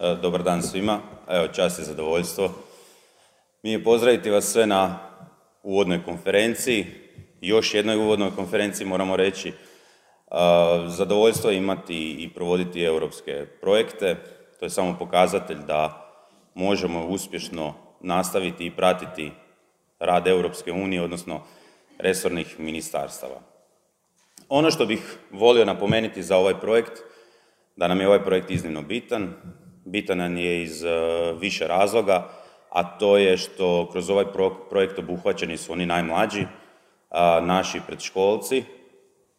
E, dobar dan svima. Evo, čast i zadovoljstvo. Mi je pozdraviti vas sve na uvodnoj konferenciji. Još jednoj uvodnoj konferenciji moramo reći. E, zadovoljstvo imati i provoditi europske projekte. To je samo pokazatelj da možemo uspješno nastaviti i pratiti rad Europske unije, odnosno resornih ministarstava. Ono što bih volio napomenuti za ovaj projekt, da nam je ovaj projekt iznimno bitan. Bitan nam je iz e, više razloga, a to je što kroz ovaj projekt obuhvaćeni su oni najmlađi, naši predškolci,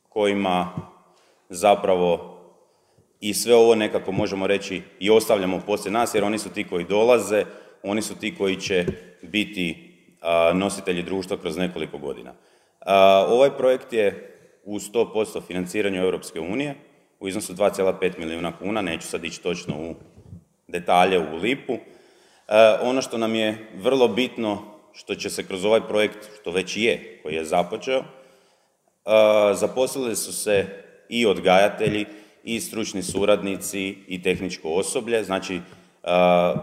kojima zapravo i sve ovo nekako možemo reći i ostavljamo poslije nas, jer oni su ti koji dolaze, oni su ti koji će biti nositelji društva kroz nekoliko godina. Ovaj projekt je u 100% financiranju Europske unije u iznosu 2,5 milijuna kuna, neću sad ići točno u detalje, u lipu. Ono što nam je vrlo bitno, što će se kroz ovaj projekt, što već je, koji je započeo, zaposlili su se i odgajatelji, i stručni suradnici, i tehničko osoblje, znači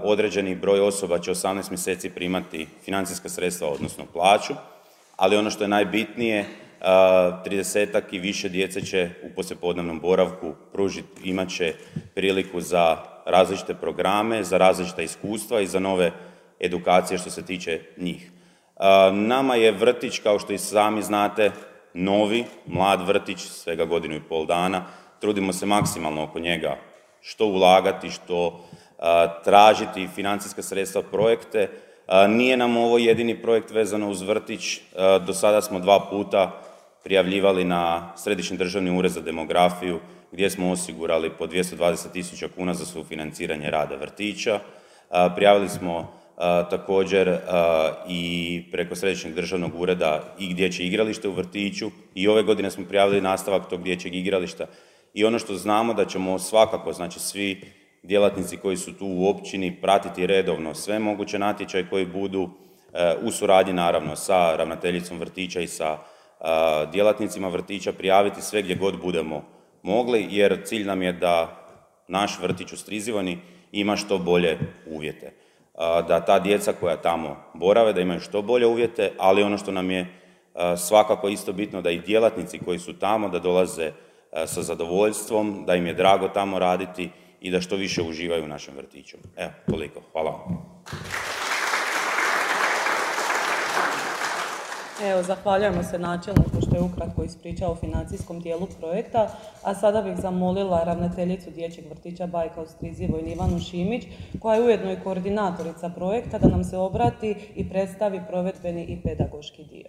određeni broj osoba će 18 mjeseci primati financijska sredstva, odnosno plaću, ali ono što je najbitnije, tridesetak i više djece će u poslijepodnevnom boravku pružiti, imat će priliku za različite programe, za različita iskustva i za nove edukacije što se tiče njih. Nama je vrtić, kao što i sami znate, novi, mlad vrtić, svega godinu i pol dana. Trudimo se maksimalno oko njega što ulagati, što tražiti financijska sredstva projekte. Nije nam ovo jedini projekt vezano uz vrtić. Do sada smo dva puta prijavljivali na Središnji državni ured za demografiju gdje smo osigurali po 220 tisuća kuna za sufinanciranje rada vrtića. Prijavili smo također i preko Središnjeg državnog ureda i dječje igralište u vrtiću i ove godine smo prijavili nastavak tog dječjeg igrališta i ono što znamo da ćemo svakako, znači svi djelatnici koji su tu u općini pratiti redovno sve moguće natječaje koji budu e, u suradnji naravno sa ravnateljicom vrtića i sa djelatnicima vrtića prijaviti sve gdje god budemo mogli jer cilj nam je da naš vrtić u Strizivani ima što bolje uvjete. Da ta djeca koja tamo borave, da imaju što bolje uvjete, ali ono što nam je svakako isto bitno da i djelatnici koji su tamo da dolaze sa zadovoljstvom, da im je drago tamo raditi i da što više uživaju u našem vrtiću. Evo, toliko. Hvala vam. Evo, zahvaljujemo se načelniku što je ukratko ispričao o financijskom dijelu projekta, a sada bih zamolila ravnateljicu Dječjeg vrtića Bajka u Strizivoj Ivanu Šimić, koja je ujedno i koordinatorica projekta, da nam se obrati i predstavi provedbeni i pedagoški dio.